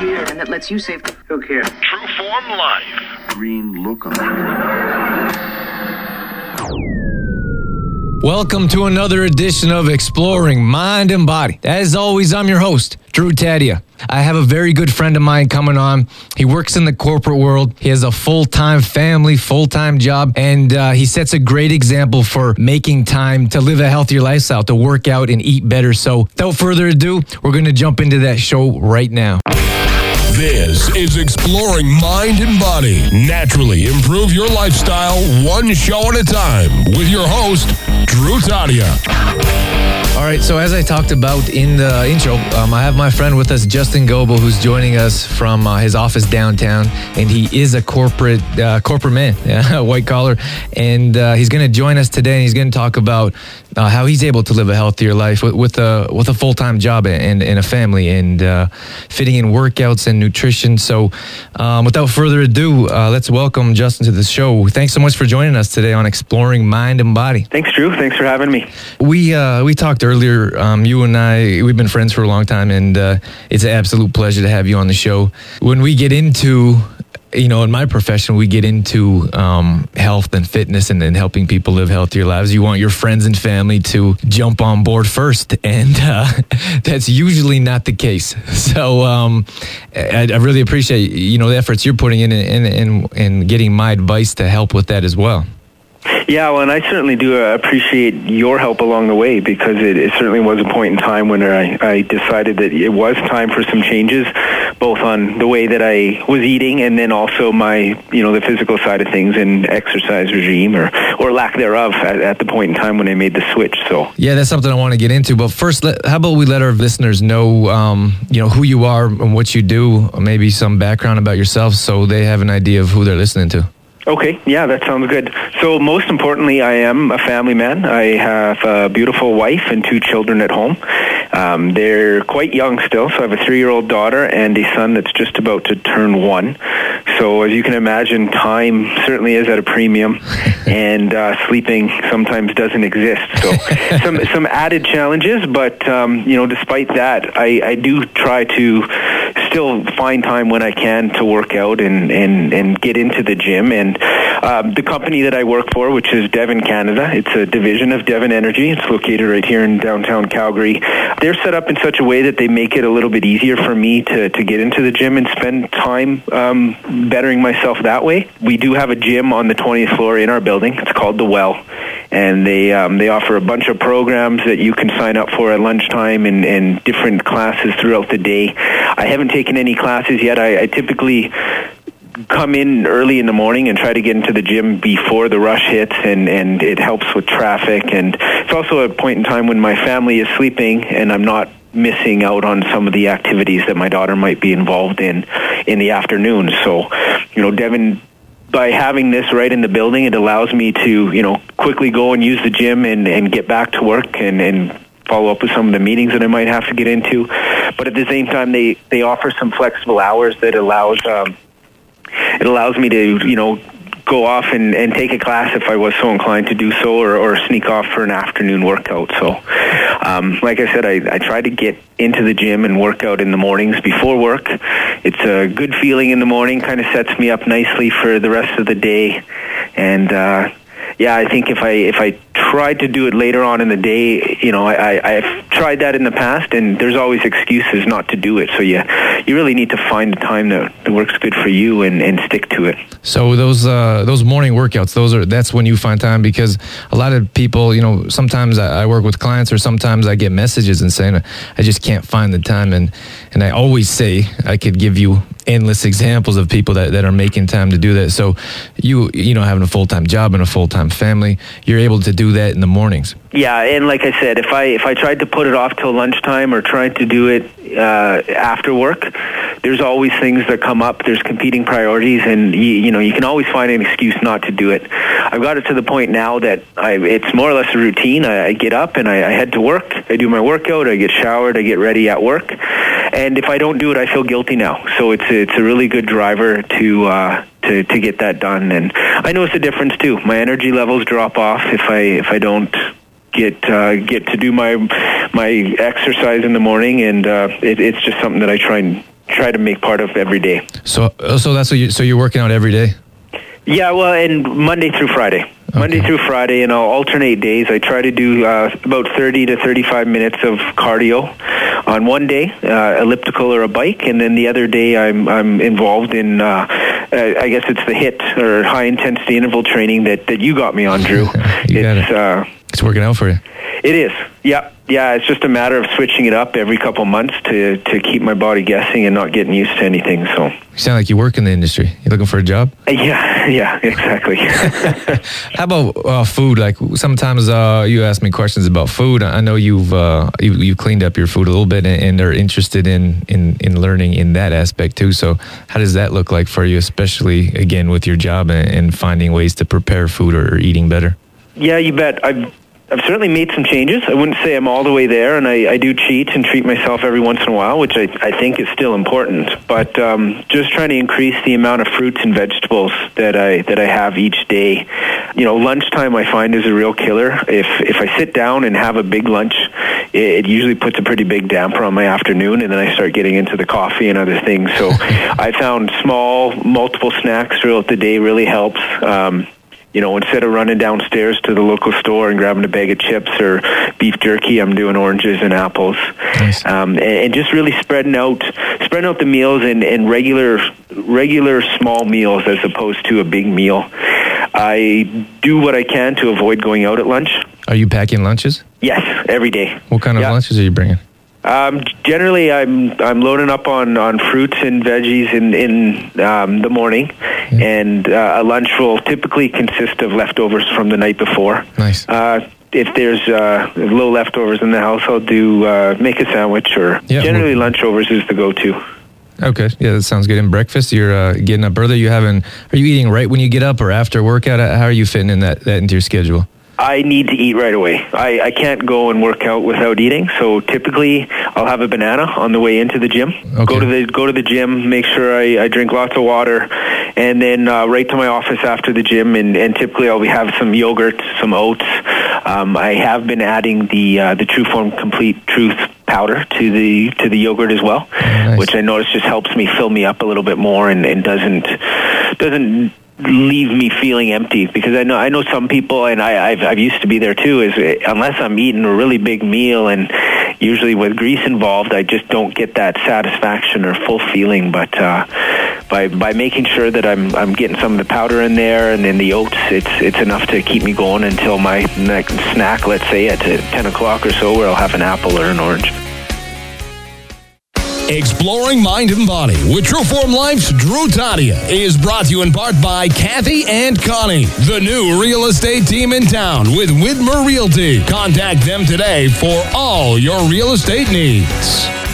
here and that lets you save. Who cares? True Form Life. Green look Welcome to another edition of Exploring Mind and Body. As always, I'm your host, Drew Tadia. I have a very good friend of mine coming on. He works in the corporate world. He has a full time family, full time job, and uh, he sets a great example for making time to live a healthier lifestyle, to work out and eat better. So, without further ado, we're going to jump into that show right now. This is Exploring Mind and Body. Naturally improve your lifestyle one show at a time with your host, Drew Tadia. All right, so as I talked about in the intro, um, I have my friend with us, Justin Goebel, who's joining us from uh, his office downtown, and he is a corporate uh, corporate man, yeah, white collar, and uh, he's going to join us today, and he's going to talk about uh, how he's able to live a healthier life with, with a with a full time job and, and a family, and uh, fitting in workouts and nutrition. So, um, without further ado, uh, let's welcome Justin to the show. Thanks so much for joining us today on Exploring Mind and Body. Thanks, Drew. Thanks for having me. We uh, we talked earlier. Um, you and I, we've been friends for a long time, and uh, it's an absolute pleasure to have you on the show. When we get into you know, in my profession, we get into um, health and fitness and, and helping people live healthier lives. You want your friends and family to jump on board first, and uh, that's usually not the case. So um, I, I really appreciate you know the efforts you're putting in and and and getting my advice to help with that as well. Yeah, well, and I certainly do uh, appreciate your help along the way because it, it certainly was a point in time when I, I decided that it was time for some changes, both on the way that I was eating and then also my, you know, the physical side of things and exercise regime or, or lack thereof at, at the point in time when I made the switch. So Yeah, that's something I want to get into. But first, let, how about we let our listeners know, um, you know, who you are and what you do, maybe some background about yourself, so they have an idea of who they're listening to. Okay, yeah, that sounds good. So, most importantly, I am a family man. I have a beautiful wife and two children at home. Um, they're quite young still, so I have a three year old daughter and a son that's just about to turn one. So, as you can imagine, time certainly is at a premium, and uh, sleeping sometimes doesn't exist. So, some, some added challenges, but, um, you know, despite that, I, I do try to still find time when I can to work out and, and, and get into the gym. And um, the company that I work for, which is Devon Canada, it's a division of Devon Energy. It's located right here in downtown Calgary. They're set up in such a way that they make it a little bit easier for me to, to get into the gym and spend time um, bettering myself that way. We do have a gym on the 20th floor in our building. It's called The Well. And they um, they offer a bunch of programs that you can sign up for at lunchtime and, and different classes throughout the day. I haven't taken any classes yet. I, I typically come in early in the morning and try to get into the gym before the rush hits and and it helps with traffic. And it's also a point in time when my family is sleeping and I'm not missing out on some of the activities that my daughter might be involved in in the afternoon. So you know Devon by having this right in the building it allows me to you know quickly go and use the gym and and get back to work and and follow up with some of the meetings that I might have to get into. But at the same time they they offer some flexible hours that allows um it allows me to you know go off and, and take a class if I was so inclined to do so or, or sneak off for an afternoon workout. So, um, like I said, I, I try to get into the gym and work out in the mornings before work. It's a good feeling in the morning, kind of sets me up nicely for the rest of the day. And, uh, yeah, I think if I if I tried to do it later on in the day, you know, I, I've tried that in the past, and there's always excuses not to do it. So you you really need to find the time that, that works good for you and, and stick to it. So those uh, those morning workouts, those are that's when you find time because a lot of people, you know, sometimes I, I work with clients or sometimes I get messages and saying I just can't find the time, and and I always say I could give you endless examples of people that, that are making time to do that. So you you know having a full time job and a full time family, you're able to do that in the mornings. Yeah, and like I said, if I if I tried to put it off till lunchtime or tried to do it uh, after work, there's always things that come up. There's competing priorities, and you, you know you can always find an excuse not to do it. I've got it to the point now that I, it's more or less a routine. I, I get up and I, I head to work. I do my workout. I get showered. I get ready at work. And if I don't do it, I feel guilty now. So it's it's a really good driver to. Uh, to, to get that done, and I notice a difference too. My energy levels drop off if I if I don't get uh, get to do my my exercise in the morning, and uh, it, it's just something that I try and try to make part of every day. So, so that's what you, so you're working out every day. Yeah, well, and Monday through Friday. Okay. Monday through Friday, and I'll alternate days. I try to do uh, about 30 to 35 minutes of cardio on one day, uh, elliptical or a bike, and then the other day I'm I'm involved in. Uh, uh I guess it's the HIIT or high intensity interval training that, that you got me on, Drew. you it's, it. Uh, it's working out for you. It is. Yeah, yeah. It's just a matter of switching it up every couple months to to keep my body guessing and not getting used to anything. So you sound like you work in the industry. You looking for a job? Uh, yeah, yeah, exactly. How about uh, food? Like sometimes uh, you ask me questions about food. I know you've uh, you, you've cleaned up your food a little bit, and, and they're interested in, in in learning in that aspect too. So how does that look like for you, especially again with your job and, and finding ways to prepare food or, or eating better? Yeah, you bet. I've I've certainly made some changes. I wouldn't say I'm all the way there, and I, I do cheat and treat myself every once in a while, which I, I think is still important. But um, just trying to increase the amount of fruits and vegetables that I that I have each day. You know, lunchtime I find is a real killer. If if I sit down and have a big lunch, it, it usually puts a pretty big damper on my afternoon, and then I start getting into the coffee and other things. So I found small, multiple snacks throughout the day really helps. Um, you know, instead of running downstairs to the local store and grabbing a bag of chips or beef jerky, I'm doing oranges and apples, nice. um, and, and, just really spreading out, spreading out the meals in, in regular, regular small meals as opposed to a big meal. I do what I can to avoid going out at lunch. Are you packing lunches? Yes, every day. What kind of yeah. lunches are you bringing? Um, generally, I'm I'm loading up on, on fruits and veggies in in um, the morning, yeah. and uh, a lunch will typically consist of leftovers from the night before. Nice. Uh, if there's uh, low leftovers in the house, I'll do uh, make a sandwich, or yeah, generally well, lunchovers is the go-to. Okay, yeah, that sounds good. And breakfast, you're uh, getting up early. You having? Are you eating right when you get up, or after workout? How are you fitting in that, that into your schedule? I need to eat right away. I, I can't go and work out without eating. So typically, I'll have a banana on the way into the gym. Okay. Go to the go to the gym. Make sure I, I drink lots of water, and then uh, right to my office after the gym. And, and typically, I'll have some yogurt, some oats. Um, I have been adding the uh, the True Form Complete Truth powder to the to the yogurt as well, nice. which I notice just helps me fill me up a little bit more and, and doesn't doesn't leave me feeling empty because I know I know some people and I I've, I've used to be there too is unless I'm eating a really big meal and usually with grease involved I just don't get that satisfaction or full feeling but uh, by by making sure that I'm I'm getting some of the powder in there and then the oats it's it's enough to keep me going until my next snack let's say at 10 o'clock or so where I'll have an apple or an orange. Exploring Mind and Body with Trueform Life's Drew Tadia is brought to you in part by Kathy and Connie, the new real estate team in town with Widmer Realty. Contact them today for all your real estate needs.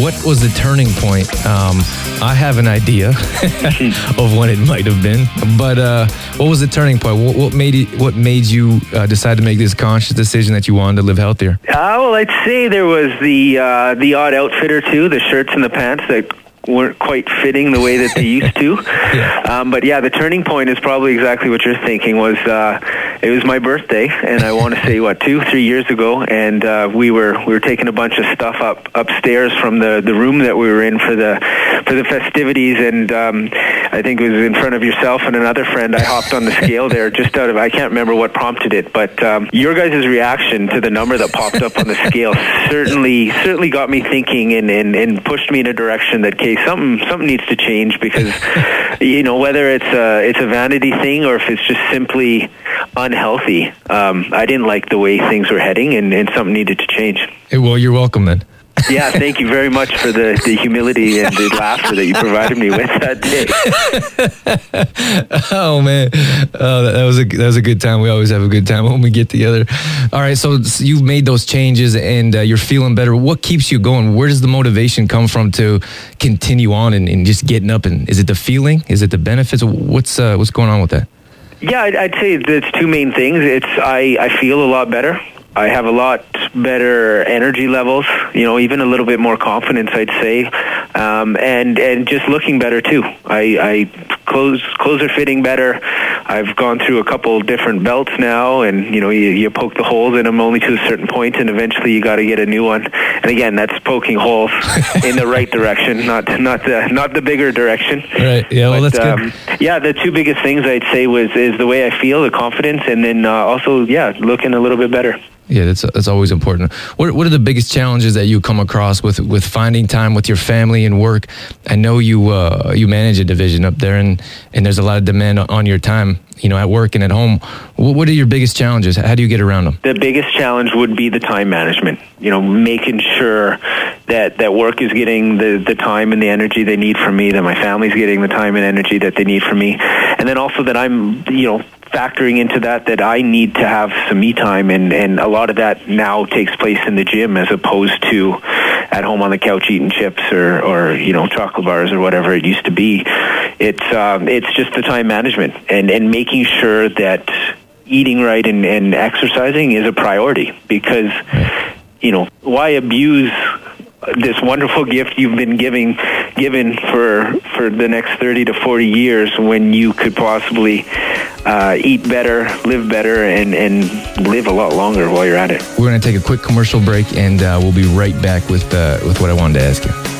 What was the turning point? Um, I have an idea of when it might have been, but uh, what was the turning point? What, what made it, What made you uh, decide to make this conscious decision that you wanted to live healthier? Uh, well, I'd say there was the uh, the odd outfit or two, the shirts and the pants that weren't quite fitting the way that they used to. yeah. Um, but yeah, the turning point is probably exactly what you're thinking. Was uh, it was my birthday, and I want to say what two, three years ago, and uh, we were we were taking a bunch of stuff up upstairs from the the room that we were in for the for the festivities, and um, I think it was in front of yourself and another friend. I hopped on the scale there just out of I can't remember what prompted it, but um, your guys' reaction to the number that popped up on the scale certainly certainly got me thinking and, and, and pushed me in a direction that okay something something needs to change because you know whether it's a it's a vanity thing or if it's just simply unhealthy. Um, I didn't like the way things were heading, and, and something needed to change. Hey, well, you're welcome then yeah, thank you very much for the, the humility and the laughter that you provided me with that day. oh man, oh, that, that, was a that was a good time. We always have a good time when we get together. All right, so, you've made those changes and uh, you're feeling better. What keeps you going? Where does the motivation come from to continue on and, and just getting up? And is it the feeling? Is it the benefits? What's uh, what's going on with that? Yeah, I'd, I'd say it's two main things. It's I, I feel a lot better I have a lot better energy levels. You know, even a little bit more confidence, I'd say, um, and and just looking better too. I, I clothes clothes are fitting better. I've gone through a couple different belts now, and you know, you, you poke the holes in them only to a certain point, and eventually you got to get a new one. And again, that's poking holes in the right direction, not not the not the bigger direction. Right. Yeah. Well, But, that's good. um, yeah, the two biggest things I'd say was is the way I feel, the confidence, and then uh, also yeah, looking a little bit better. Yeah, that's that's always important. What what are the biggest challenges that you come across with with finding time with your family and work? I know you uh, you manage a division up there, and and there's a lot of demand on your time. You know, at work and at home. What, are your biggest challenges? How do you get around them? The biggest challenge would be the time management. You know, making sure that that work is getting the the time and the energy they need from me, that my family's getting the time and energy that they need from me, and then also that I'm you know factoring into that that I need to have some me time and and a lot of that now takes place in the gym as opposed to at home on the couch eating chips or or you know chocolate bars or whatever it used to be it's um it's just the time management and and making sure that eating right and, and exercising is a priority because you know why abuse this wonderful gift you've been giving given for for the next 30 to 40 years when you could possibly uh, eat better live better and and live a lot longer while you're at it We're going to take a quick commercial break, and uh, we'll be right back with uh, with what I wanted to ask you.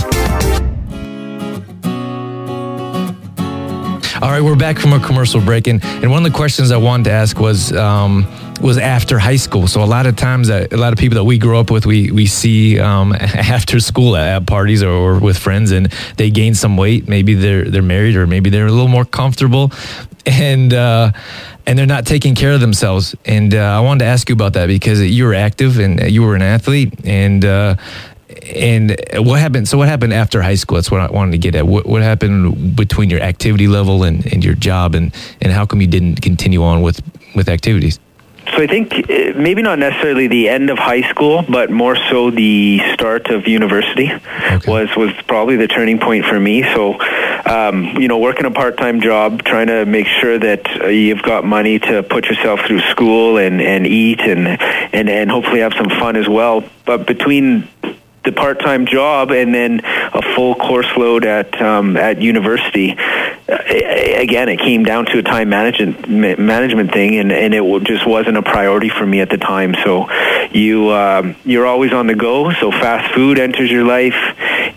All right, we're back from a commercial break, and, and one of the questions I wanted to ask was um, was after high school. So a lot of times, uh, a lot of people that we grew up with, we we see um, after school at, parties or, or with friends, and they gain some weight. Maybe they're they're married, or maybe they're a little more comfortable, and uh, and they're not taking care of themselves. And uh, I wanted to ask you about that because you were active and you were an athlete, and. Uh, and what happened? So what happened after high school? That's what I wanted to get at. What, what happened between your activity level and, and your job, and, and how come you didn't continue on with, with activities? So I think uh, maybe not necessarily the end of high school, but more so the start of university was was probably the turning point for me. So, um, you know, working a part time job, trying to make sure that uh, you've got money to put yourself through school and and eat and and and hopefully have some fun as well. But between the part-time job and then a full course load at um, at university. Uh, again, it came down to a time management ma- management thing, and, and it just wasn't a priority for me at the time. So you um, you're always on the go. So fast food enters your life.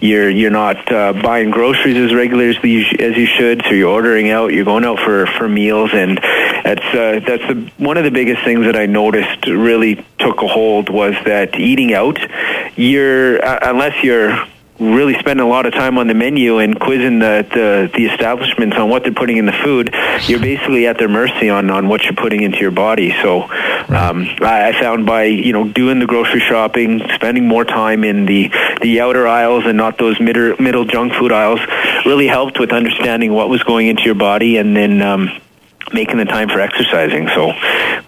You're you're not uh, buying groceries as regularly as you, as you should. So you're ordering out. You're going out for, for meals, and that's uh, that's the, one of the biggest things that I noticed really took a hold was that eating out. You're uh, unless you're really spending a lot of time on the menu and quizzing the, the, the establishments on what they're putting in the food, you're basically at their mercy on, on what you're putting into your body. So um, I, I found by you know doing the grocery shopping, spending more time in the, the outer aisles and not those middle, middle junk food aisles, really helped with understanding what was going into your body and then um, making the time for exercising. So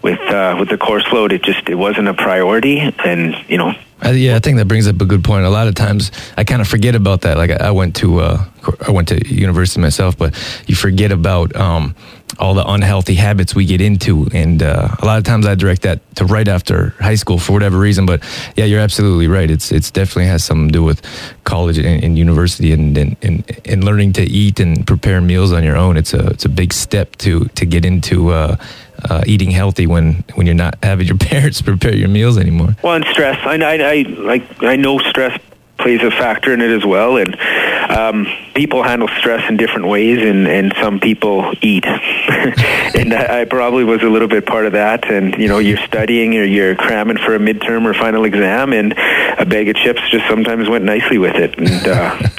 with uh, with the course load, it just it wasn't a priority, and you know Uh, yeah, I think that brings up a good point. A lot of times, I kind of forget about that. Like I, I went to uh, I went to university myself, but you forget about um, all the unhealthy habits we get into, and uh, a lot of times I direct that to right after high school for whatever reason. But yeah, you're absolutely right. It's it's definitely has something to do with college and, and university, and, and and and learning to eat and prepare meals on your own. It's a it's a big step to to get into. Uh, eating healthy when, when you're not having your parents prepare your meals anymore. Well, and stress. I, I, I like. I know stress plays a factor in it as well, and um, people handle stress in different ways, and, and some people eat. and I, I probably was a little bit part of that. And you know, you're studying or you're cramming for a midterm or final exam, and a bag of chips just sometimes went nicely with it. And uh,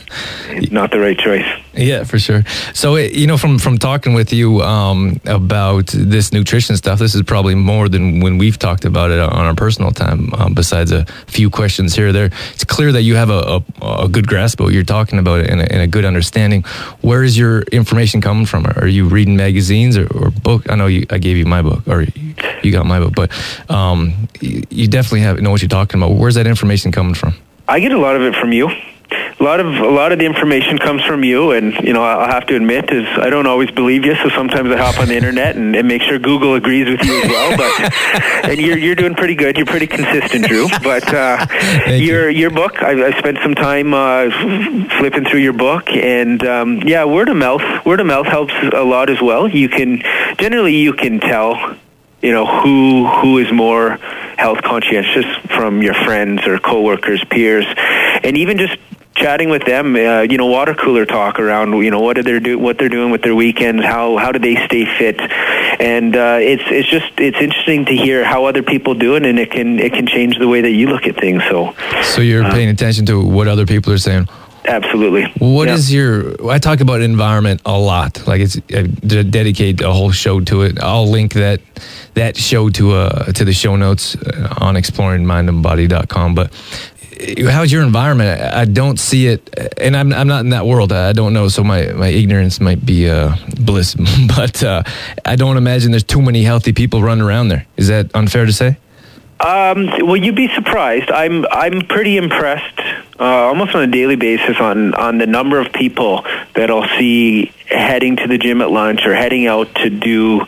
not the right choice. Yeah, for sure. So, you know, from from talking with you um, about this nutrition stuff, this is probably more than when we've talked about it on our personal time. Um, besides a few questions here or there, it's clear that you have a, a, a good grasp of what you're talking about and a, and a, good understanding. Where is your information coming from? Are you reading magazines or, or book? I know you, I gave you my book, or you got my book, but um, you, you definitely have know what you're talking about. Where's that information coming from? I get a lot of it from you a lot of a lot of the information comes from you, and you know I'll have to admit is I don't always believe you, so sometimes I hop on the internet and, and make sure Google agrees with you as well. But and you're you're doing pretty good. You're pretty consistent, Drew. But uh, your you. your book, I, I spent some time uh, flipping through your book, and um, yeah, word of mouth word of mouth helps a lot as well. You can generally you can tell you know who who is more health conscientious from your friends or coworkers, peers, and even just chatting with them, uh, you know, water cooler talk around, you know, what are they do, what they're doing with their weekends, how how do they stay fit, and uh, it's it's just it's interesting to hear how other people do it, and it can it can change the way that you look at things. So, so you're uh, paying attention to what other people are saying. Absolutely. What is your? I talk about environment a lot. Like it's I dedicate a whole show to it. I'll link that that show to uh to the show notes uh, on exploringmindandbody.com. But how's your environment? I don't see it, and I'm I'm not in that world. I don't know, so my my ignorance might be uh, bliss. But uh, I don't imagine there's too many healthy people running around there. Is that unfair to say? Um, well, you'd be surprised. I'm I'm pretty impressed, uh, almost on a daily basis, on on the number of people that I'll see heading to the gym at lunch or heading out to do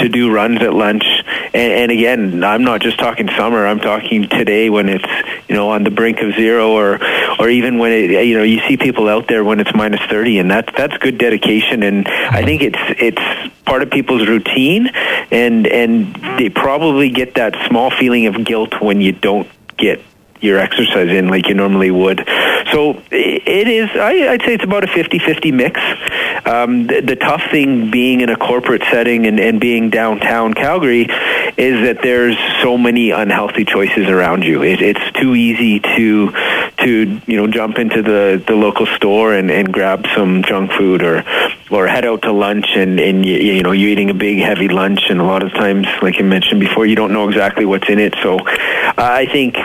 to do runs at lunch. And, and again, I'm not just talking summer. I'm talking today when it's you know on the brink of zero, or or even when it you know you see people out there when it's minus thirty, and that's that's good dedication. And I think it's it's part of people's routine, and and they probably get that small feeling of guilt when you don't get your exercise in like you normally would. So it is, I, would say it's about a 50-50 mix. Um, the, the, tough thing being in a corporate setting and, and being downtown Calgary is that there's so many unhealthy choices around you. It, it's too easy to, to, you know, jump into the, the local store and, and grab some junk food or, or head out to lunch and, and you, you know, you're eating a big heavy lunch and a lot of times, like you mentioned before, you don't know exactly what's in it. So uh, I think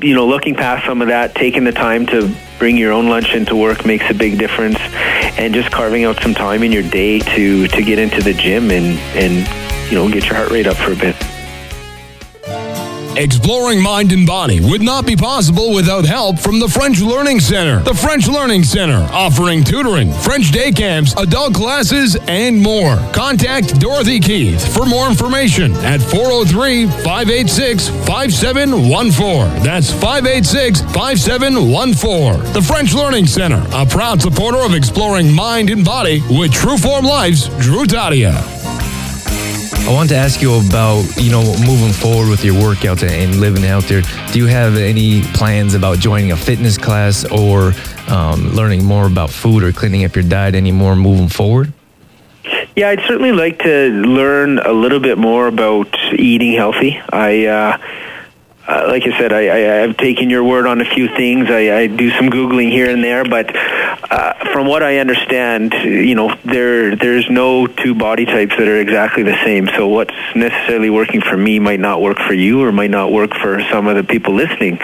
you know, looking past some of that, taking the time to bring your own lunch into work makes a big difference, and just carving out some time in your day to to get into the gym and and you know get your heart rate up for a bit. Exploring mind and body would not be possible without help from the French Learning Center. The French Learning Center, offering tutoring, French day camps, adult classes, and more. Contact Dorothy Keith for more information at 403 586 5714. That's 586 5714. The French Learning Center, a proud supporter of exploring mind and body with True Form Life's Drew Tadia. I want to ask you about, you know, moving forward with your workouts and living out there. Do you have any plans about joining a fitness class or um, learning more about food or cleaning up your diet anymore moving forward? Yeah, I'd certainly like to learn a little bit more about eating healthy. I, uh, uh, like I said, I, I, have taken your word on a few things. I, I do some googling here and there, but uh, from what I understand, you know, there there's no two body types that are exactly the same. So what's necessarily working for me might not work for you, or might not work for some of the people listening.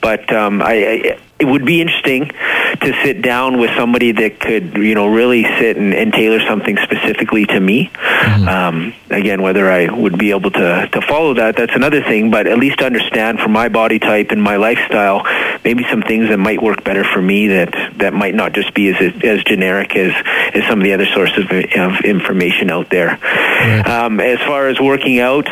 But um, I, I it would be interesting to sit down with somebody that could, you know, really sit and, and tailor something specifically to me. Mm-hmm. Um, again, whether I would be able to, to follow that, that's another thing, but at least understand for my body type and my lifestyle, maybe some things that might work better for me that, that might not just be as, as generic as, as some of the other sources of, of information out there. Um, as far as working out,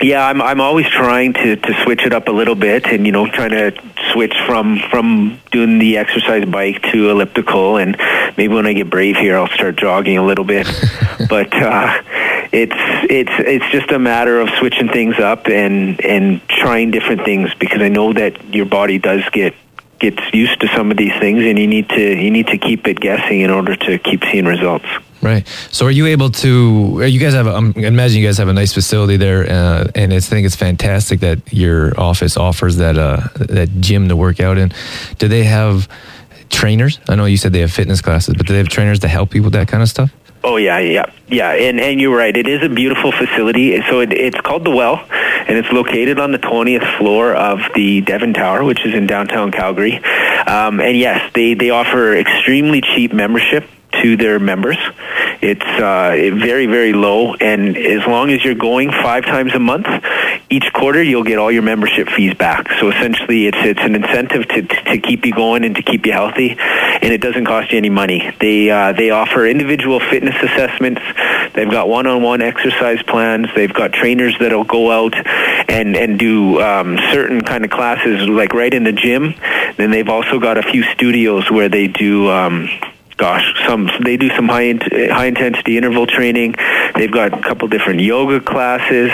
yeah, I'm I'm always trying to to switch it up a little bit, and you know, trying to switch from from doing the exercise bike to elliptical, and maybe when I get brave here, I'll start jogging a little bit. but uh, it's it's it's just a matter of switching things up and and trying different things because I know that your body does get gets used to some of these things, and you need to you need to keep it guessing in order to keep seeing results. Right. So, are you able to? You guys have. I imagine you guys have a nice facility there, uh, and I think it's fantastic that your office offers that uh, that gym to work out in. Do they have? trainers? I know you said they have fitness classes, but do they have trainers to help you with that kind of stuff? Oh yeah, yeah, yeah, and and you're right. It is a beautiful facility. So it, it's called the Well, and it's located on the 20th floor of the Devon Tower, which is in downtown Calgary. Um, and yes, they they offer extremely cheap membership to their members. It's uh, very, very low, and as long as you're going five times a month, each quarter you'll get all your membership fees back. So essentially, it's it's an incentive to to keep you going and to keep you healthy, and it doesn't cost you any money. They uh, they offer individual fitness assessments. They've got one-on-one exercise plans. They've got trainers that'll go out and and do um, certain kind of classes, like right in the gym. Then they've also got a few studios where they do. Um, gosh, some they do some high in, high intensity interval training. They've got a couple different yoga classes.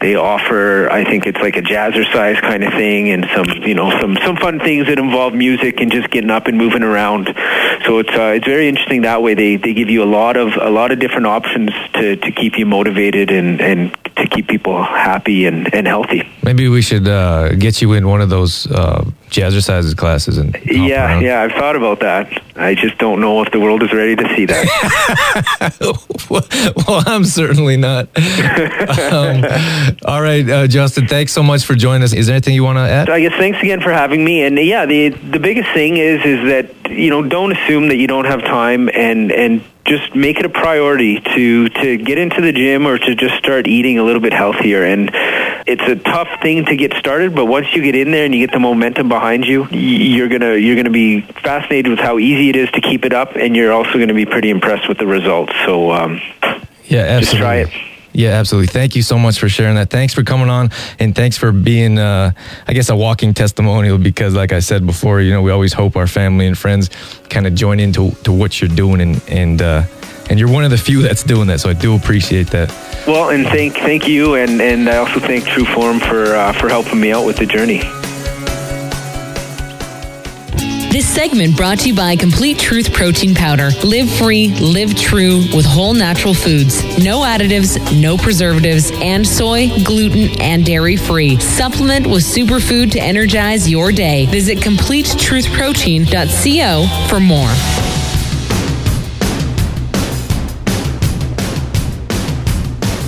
They offer, I think it's like a jazzercise kind of thing, and some you know some some fun things that involve music and just getting up and moving around. So it's uh, it's very interesting that way. They they give you a lot of a lot of different options to to keep you motivated and and to keep people happy and, and healthy. Maybe we should uh, get you in one of those uh, jazzercise classes and yeah, around. yeah. I've thought about that. I just don't know if the world is ready to see that. well, I'm certainly not. um, all right, uh, Justin. Thanks so much for joining us. Is there anything you want to add? I guess thanks again for having me. And yeah, the the biggest thing is is that you know don't assume that you don't have time and and just make it a priority to to get into the gym or to just start eating a little bit healthier and it's a tough thing to get started but once you get in there and you get the momentum behind you you're to you're to be fascinated with how easy it is to keep it up and you're also going to be pretty impressed with the results so um, yeah absolutely. just try it yeah, absolutely. Thank you so much for sharing that. Thanks for coming on, and thanks for being, uh, I guess, a walking testimonial. Because, like I said before, you know, we always hope our family and friends kind of join into to what you're doing, and and uh, and you're one of the few that's doing that. So I do appreciate that. Well, and thank thank you, and and I also thank True Form for uh, for helping me out with the journey. This segment brought to you by Complete Truth Protein Powder. Live free, live true with whole natural foods. No additives, no preservatives, and soy, gluten, and dairy free. Supplement with superfood to energize your day. Visit CompleteTruthProtein.co for more.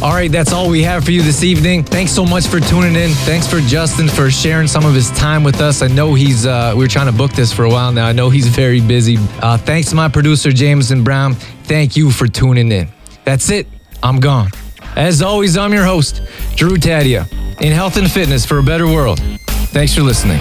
All right, that's all we have for you this evening. Thanks so much for tuning in. Thanks for Justin for sharing some of his time with us. I know he's, uh, we are trying to book this for a while now. I know he's very busy. Uh, thanks to my producer, Jameson Brown. Thank you for tuning in. That's it. I'm gone. As always, I'm your host, Drew Tadia, in health and fitness for a better world. Thanks for listening.